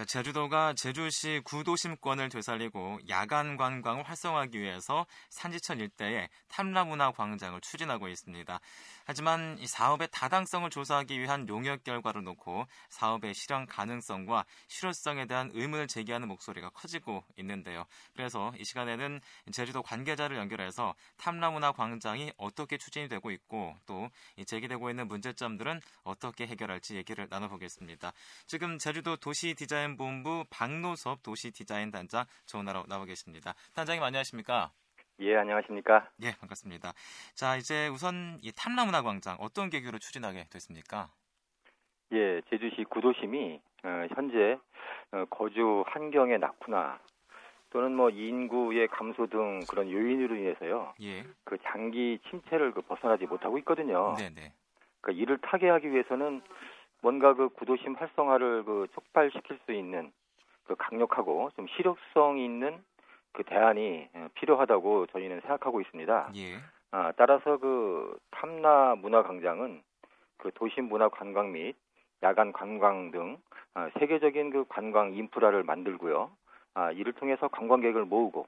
자, 제주도가 제주시 구도심권을 되살리고 야간 관광을 활성화하기 위해서 산지천 일대에 탐라문화 광장을 추진하고 있습니다. 하지만 이 사업의 타당성을 조사하기 위한 용역 결과를 놓고 사업의 실현 가능성과 실효성에 대한 의문을 제기하는 목소리가 커지고 있는데요. 그래서 이 시간에는 제주도 관계자를 연결해서 탐라문화 광장이 어떻게 추진이 되고 있고 또 제기되고 있는 문제점들은 어떻게 해결할지 얘기를 나눠보겠습니다. 지금 제주도 도시 디자인 본부 박노섭 도시 디자인 단장 전화로 나와 계십니다. 단장님 안녕하십니까? 예, 안녕하십니까? 예, 반갑습니다. 자, 이제 우선 이 탐라문화 광장 어떤 계기로 추진하게 됐습니까? 예, 제주시 구도심이 어, 현재 어, 거주 환경의 낙후나 또는 뭐 인구의 감소 등 그런 요인으로 인해서요. 예. 그 장기 침체를 그 벗어나지 못하고 있거든요. 네, 네. 그 이를 타개하기 위해서는 뭔가 그 구도심 활성화를 그 촉발시킬 수 있는 그 강력하고 좀 실효성 있는 그 대안이 어, 필요하다고 저희는 생각하고 있습니다. 예. 아, 따라서 그 탐나 문화 광장은 그 도심 문화 관광 및 야간 관광 등 아, 세계적인 그 관광 인프라를 만들고요. 아, 이를 통해서 관광객을 모으고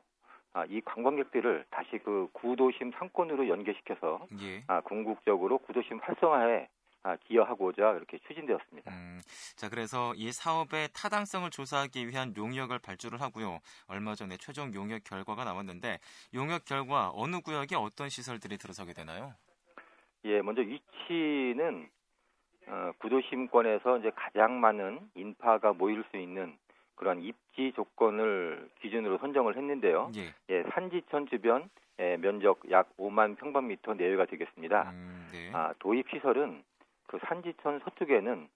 아, 이 관광객들을 다시 그 구도심 상권으로 연계시켜서 예. 아, 궁극적으로 구도심 활성화에 아, 기여하고자 이렇게 추진되었습니다. 음, 자, 그래서 이 사업의 타당성을 조사하기 위한 용역을 발주를 하고요. 얼마 전에 최종 용역 결과가 나왔는데 용역 결과 어느 구역에 어떤 시설들이 들어서게 되나요? 예, 먼저 위치는 어, 구도심권에서 이제 가장 많은 인파가 모일 수 있는 그런 입지 조건을 기준으로 선정을 했는데요. 예, 예 산지천 주변 예, 면적 약 5만 평방미터 내외가 되겠습니다. 음, 네. 아, 도입 시설은 그 산지천 서쪽에는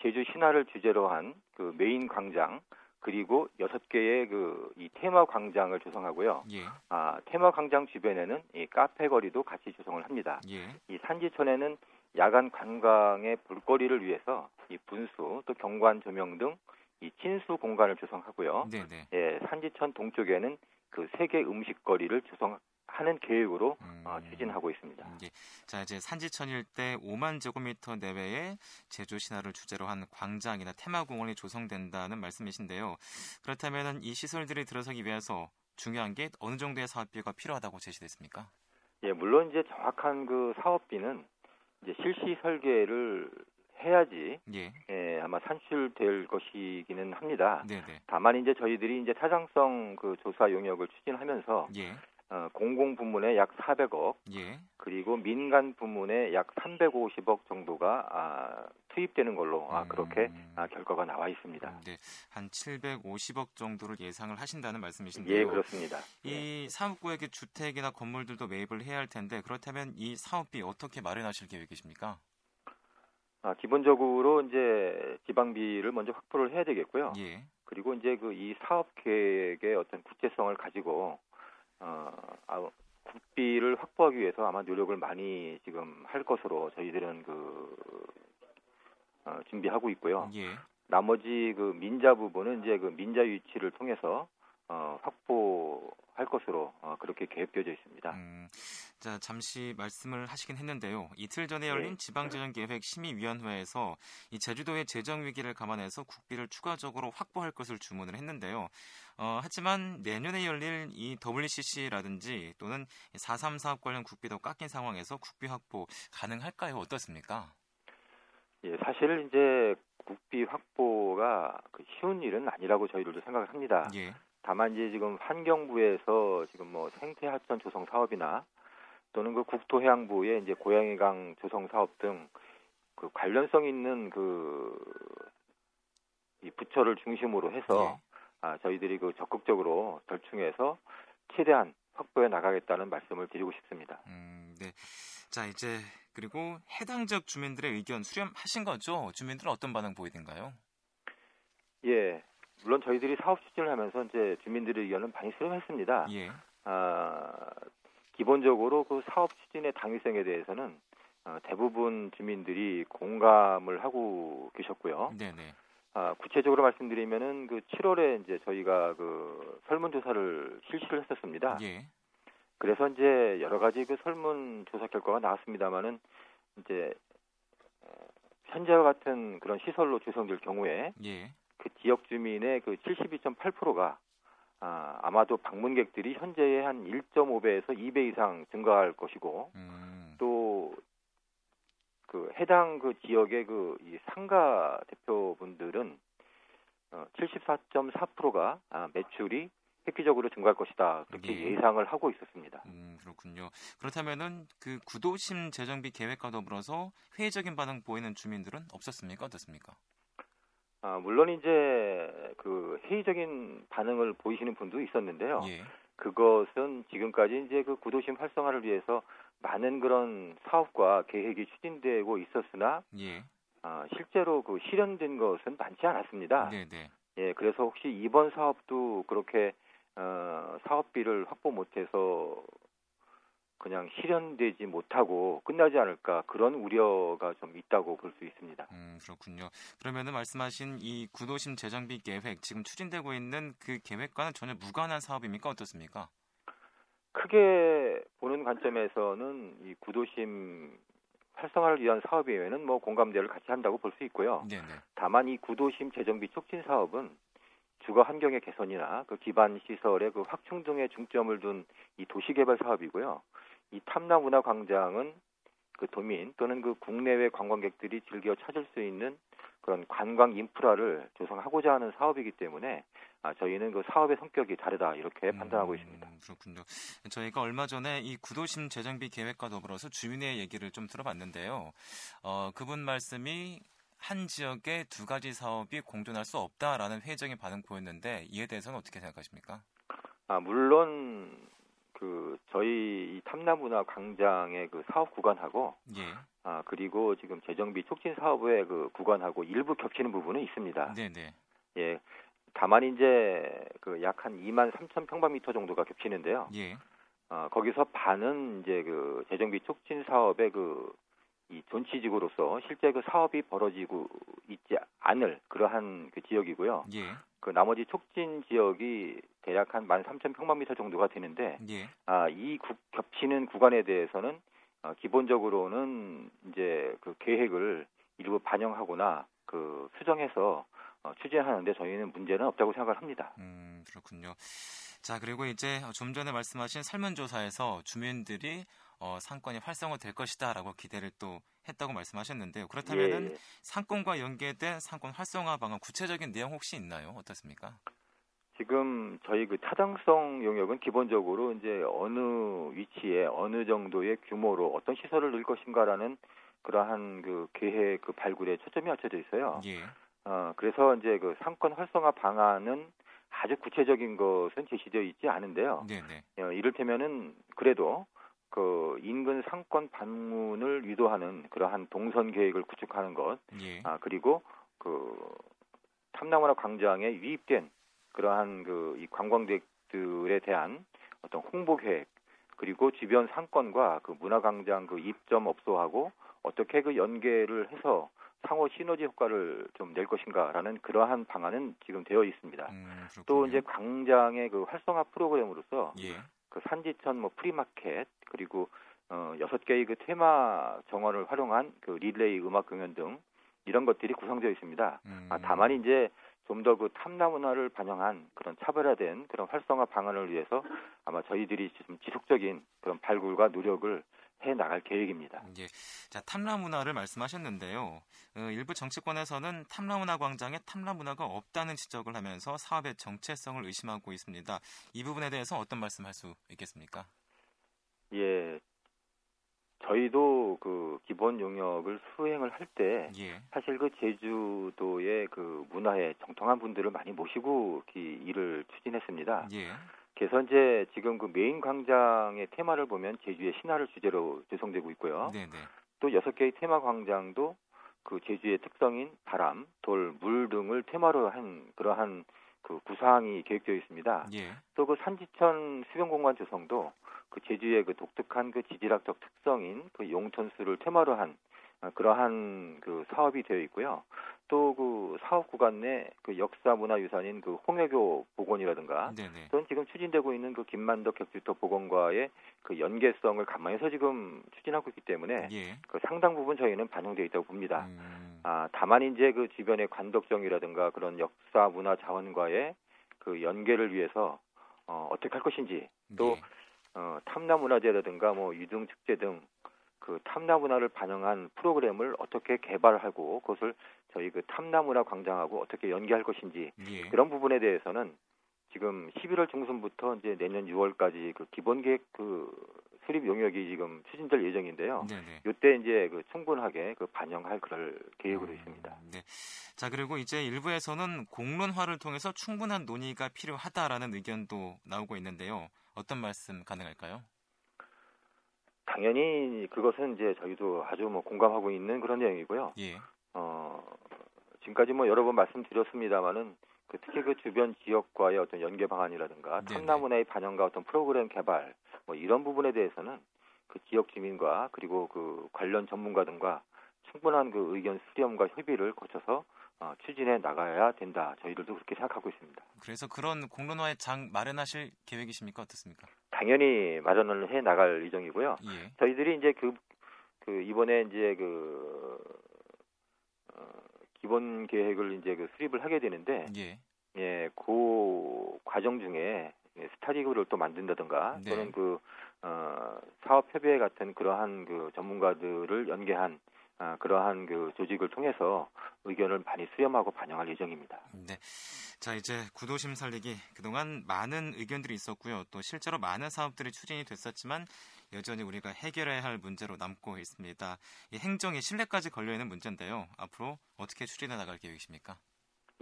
제주 신화를 주제로 한 그 메인 광장 그리고 여섯 개의 그 이 테마 광장을 조성하고요. 예. 아 테마 광장 주변에는 이 카페 거리도 같이 조성을 합니다. 예. 이 산지천에는 야간 관광의 볼거리를 위해서 이 분수 또 경관 조명 등 이 친수 공간을 조성하고요. 네네. 예, 산지천 동쪽에는 그 세계 음식거리를 조성 하는 계획으로 음. 어, 추진하고 있습니다. 음, 예. 자 이제 산지천 일대 5만 제곱미터 내외의 제주 신화를 주제로 한 광장이나 테마공원이 조성된다는 말씀이신데요. 그렇다면 이 시설들이 들어서기 위해서 중요한 게 어느 정도의 사업비가 필요하다고 제시됐습니까? 예, 물론 이제 정확한 그 사업비는 이제 실시 설계를 해야지 예. 예. 아마 산출될 것이기는 합니다. 네네. 다만 이제 저희들이 이제 타당성 그 조사 용역을 추진하면서 예. 어, 공공 부문에 약 400억, 예. 그리고 민간 부문에 약 350억 정도가 아, 투입되는 걸로 아, 그렇게 음. 아, 결과가 나와 있습니다. 음, 네, 한 750억 정도를 예상을 하신다는 말씀이신데요. 예, 그렇습니다. 이 예. 사업구역에 주택이나 건물들도 매입을 해야 할 텐데 그렇다면 이 사업비 어떻게 마련하실 계획이십니까? 아, 기본적으로 이제 지방비를 먼저 확보를 해야 되겠고요. 예. 그리고 이제 그 이 사업 계획의 어떤 구체성을 가지고 어, 아, 국비를 확보하기 위해서 아마 노력을 많이 지금 할 것으로 저희들은 그 어, 준비하고 있고요. 예. 나머지 그 민자 부분은 이제 그 민자 유치를 통해서 어, 확보할 것으로 어, 그렇게 계획되어져 있습니다. 음, 자 잠시 말씀을 하시긴 했는데요. 이틀 전에 열린 네. 지방재정계획 심의위원회에서 이 제주도의 재정 위기를 감안해서 국비를 추가적으로 확보할 것을 주문을 했는데요. 어, 하지만 내년에 열릴 이 WCC라든지 또는 4.3 사업 관련 국비도 깎인 상황에서 국비 확보 가능할까요? 어떻습니까? 예, 사실 이제 국비 확보가 그 쉬운 일은 아니라고 저희들도 생각을 합니다. 예. 다만 이제 지금 환경부에서 지금 뭐 생태 하천 조성 사업이나 또는 그 국토해양부의 이제 고양이강 조성 사업 등 그 관련성 있는 그 이 부처를 중심으로 해서 예. 아, 저희들이 그 적극적으로 절충해서 최대한 확보해 나가겠다는 말씀을 드리고 싶습니다. 음, 네. 자 이제 그리고 해당 지역 주민들의 의견 수렴하신 거죠? 주민들은 어떤 반응 보이던가요? 예, 물론 저희들이 사업 추진을 하면서 이제 주민들의 의견은 많이 수렴했습니다. 예. 아, 기본적으로 그 사업 추진의 당위성에 대해서는 어, 대부분 주민들이 공감을 하고 계셨고요. 네네. 아, 구체적으로 말씀드리면은 그 7월에 이제 저희가 그 설문조사를 실시를 했었습니다. 예. 그래서 이제 여러 가지 그 설문조사 결과가 나왔습니다만은 이제 어, 현재와 같은 그런 시설로 조성될 경우에 예. 그 지역 주민의 그 72.8%가 아, 아마도 방문객들이 현재의 한 1.5배에서 2배 이상 증가할 것이고 음. 또그 해당 그 지역의 그이 상가 대표분들은 어, 74.4%가 아, 매출이 획기적으로 증가할 것이다 그렇게 예. 예상을 하고 있었습니다. 음, 그렇군요. 그렇다면은 그 구도심 재정비 계획과 더불어서 회의적인 반응 보이는 주민들은 없었습니까? 어떻습니까? 아, 물론 이제 그 회의적인 반응을 보이시는 분도 있었는데요. 예. 그것은 지금까지 이제 그 구도심 활성화를 위해서 많은 그런 사업과 계획이 추진되고 있었으나 예. 아, 실제로 그 실현된 것은 많지 않았습니다. 네네. 네. 예, 그래서 혹시 이번 사업도 그렇게 어, 사업비를 확보 못해서 그냥 실현되지 못하고 끝나지 않을까 그런 우려가 좀 있다고 볼 수 있습니다. 음, 그렇군요. 그러면은 말씀하신 이 구도심 재정비 계획 지금 추진되고 있는 그 계획과는 전혀 무관한 사업입니까 어떻습니까? 크게 보는 관점에서는 이 구도심 활성화를 위한 사업 이외에는 뭐 공감대를 같이 한다고 볼 수 있고요. 네네. 다만 이 구도심 재정비 촉진 사업은 주거 환경의 개선이나 그 기반 시설의 그 확충 등에 중점을 둔 이 도시 개발 사업이고요. 이 탐라 문화 광장은 그 도민 또는 그 국내외 관광객들이 즐겨 찾을 수 있는 그런 관광 인프라를 조성하고자 하는 사업이기 때문에 아, 저희는 그 사업의 성격이 다르다 이렇게 음, 판단하고 있습니다. 그렇군요. 저희가 얼마 전에 이 구도심 재정비 계획과 더불어서 주민의 얘기를 좀 들어봤는데요. 어, 그분 말씀이 한 지역에 두 가지 사업이 공존할 수 없다라는 회의적인 반응 보였는데 이에 대해서는 어떻게 생각하십니까? 아 물론 그 저희 이 탐나문화 광장의 그 사업 구간하고 예. 아 그리고 지금 재정비 촉진 사업의 그 구간하고 일부 겹치는 부분은 있습니다. 네네. 예. 다만 이제 그 약 한 2만 3천 평방미터 정도가 겹치는데요. 예. 어, 거기서 반은 이제 그 재정비 촉진 사업의 그 이 존치지구로서 실제 그 사업이 벌어지고 있지 않을 그러한 그 지역이고요. 예. 그 나머지 촉진 지역이 대략 한 13,000평방미터 정도가 되는데 예. 아, 이 구, 겹치는 구간에 대해서는 어, 기본적으로는 이제 그 계획을 일부 반영하거나 그 수정해서 어, 추진하는데 저희는 문제는 없다고 생각을 합니다. 음, 그렇군요. 자, 그리고 이제 좀 전에 말씀하신 설문조사에서 주민들이 어, 상권이 활성화될 것이다라고 기대를 또 했다고 말씀하셨는데요. 그렇다면은 예. 상권과 연계된 상권 활성화 방안 구체적인 내용 혹시 있나요? 어떻습니까? 지금 저희 그 타당성 용역은 기본적으로 이제 어느 위치에 어느 정도의 규모로 어떤 시설을 넣을 것인가라는 그러한 그 계획 그 발굴에 초점이 맞춰져 있어요. 예. 어, 그래서 이제 그 상권 활성화 방안은 아주 구체적인 것은 제시되어 있지 않은데요. 네네. 어, 이를테면은 그래도 그 인근 상권 방문을 유도하는 그러한 동선 계획을 구축하는 것, 예. 아 그리고 그 탐나무나 광장에 유입된 그러한 그 이 관광객들에 대한 어떤 홍보 계획 그리고 주변 상권과 그 문화광장 그 입점 업소하고 어떻게 그 연계를 해서 상호 시너지 효과를 좀 낼 것인가라는 그러한 방안은 지금 되어 있습니다. 음, 또 이제 광장의 그 활성화 프로그램으로서 예. 그 산지천 뭐 프리마켓 그리고 어 여섯 개의 그 테마 정원을 활용한 그 릴레이 음악 공연 등 이런 것들이 구성되어 있습니다. 음. 아, 다만 이제 좀 더 그 탐라 문화를 반영한 그런 차별화된 그런 활성화 방안을 위해서 아마 저희들이 좀 지속적인 그런 발굴과 노력을 해 나갈 계획입니다. 예. 자, 탐라 문화를 말씀하셨는데요. 어, 일부 정치권에서는 탐라 문화 광장에 탐라 문화가 없다는 지적을 하면서 사업의 정체성을 의심하고 있습니다. 이 부분에 대해서 어떤 말씀할 수 있겠습니까? 예. 저희도 그 기본 용역을 수행을 할때 예. 사실 그 제주도의 그 문화에 정통한 분들을 많이 모시고 일을 추진했습니다. 예. 그래서 이제 지금 그 메인 광장의 테마를 보면 제주의 신화를 주제로 조성되고 있고요. 네네. 또 여섯 개의 테마 광장도 그 제주의 특성인 바람, 돌, 물 등을 테마로 한 그러한 그 구상이 계획되어 있습니다. 예. 또그 산지천 수변공간 조성도 그 제주의 그 독특한 그 지질학적 특성인 그 용천수를 테마로 한 어, 그러한 그 사업이 되어 있고요. 또 그 사업 구간 내 그 역사 문화 유산인 그 홍해교 복원이라든가 또는 지금 추진되고 있는 그 김만덕 격주터 복원과의 그 연계성을 감안해서 지금 추진하고 있기 때문에 예. 그 상당 부분 저희는 반영되어 있다고 봅니다. 음. 아 다만 이제 그 주변의 관덕정이라든가 그런 역사 문화 자원과의 그 연계를 위해서 어, 어떻게 할 것인지 또 예. 어, 탐나 문화재라든가 뭐 유등 축제 등 그 탐나 문화를 반영한 프로그램을 어떻게 개발하고 그것을 저희 그 탐나 문화 광장하고 어떻게 연계할 것인지 예. 그런 부분에 대해서는 지금 11월 중순부터 이제 내년 6월까지 그 기본 계획 그 수립 용역이 지금 추진될 예정인데요. 네네. 이때 이제 그 충분하게 그 반영할 그럴 계획으로 음, 있습니다. 네. 자 그리고 이제 일부에서는 공론화를 통해서 충분한 논의가 필요하다라는 의견도 나오고 있는데요. 어떤 말씀 가능할까요? 당연히 그것은 이제 저희도 아주 뭐 공감하고 있는 그런 내용이고요. 예. 어 지금까지 뭐 여러 번 말씀드렸습니다만은 그 특히 그 주변 지역과의 어떤 연계 방안이라든가 탐나문화의 반영과 어떤 프로그램 개발 뭐 이런 부분에 대해서는 그 지역 주민과 그리고 그 관련 전문가 등과 충분한 그 의견 수렴과 협의를 거쳐서 어, 추진해 나가야 된다. 저희들도 그렇게 생각하고 있습니다. 그래서 그런 공론화의 장 마련하실 계획이십니까? 어떻습니까? 당연히 마련을 해 나갈 예정이고요. 예. 저희들이 이제 그, 그 이번에 이제 그 어, 기본 계획을 이제 그 수립을 하게 되는데 예. 예, 그 과정 중에 스타디그를 또 만든다든가 네. 또는 그 어, 사업 협의회 같은 그러한 그 전문가들을 연계한 아, 그러한 그 조직을 통해서 의견을 많이 수렴하고 반영할 예정입니다. 네. 자, 이제 구도심 살리기 그동안 많은 의견들이 있었고요. 또 실제로 많은 사업들이 추진이 됐었지만 여전히 우리가 해결해야 할 문제로 남고 있습니다. 이 행정의 신뢰까지 걸려 있는 문제인데요. 앞으로 어떻게 추진해 나갈 계획이십니까?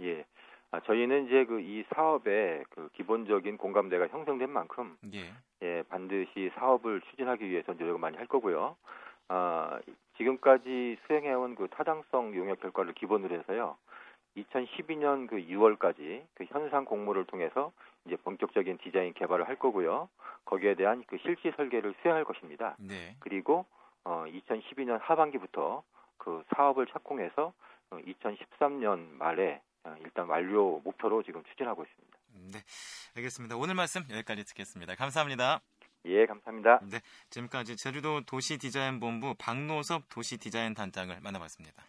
예. 아, 저희는 이제 그 이 사업에 그 기본적인 공감대가 형성된 만큼 예. 예, 반드시 사업을 추진하기 위해서 노력을 많이 할 거고요. 아, 지금까지 수행해온 그 타당성 용역 결과를 기본으로 해서요. 2012년 그 6월까지 그 현상 공모를 통해서 이제 본격적인 디자인 개발을 할 거고요. 거기에 대한 그 실시 설계를 수행할 것입니다. 네. 그리고 어 2012년 하반기부터 그 사업을 착공해서 2013년 어, 말에 어, 일단 완료 목표로 지금 추진하고 있습니다. 네, 알겠습니다. 오늘 말씀 여기까지 듣겠습니다. 감사합니다. 예, 감사합니다. 네, 지금까지 제주도 도시 디자인 본부 박노섭 도시 디자인 단장을 만나봤습니다.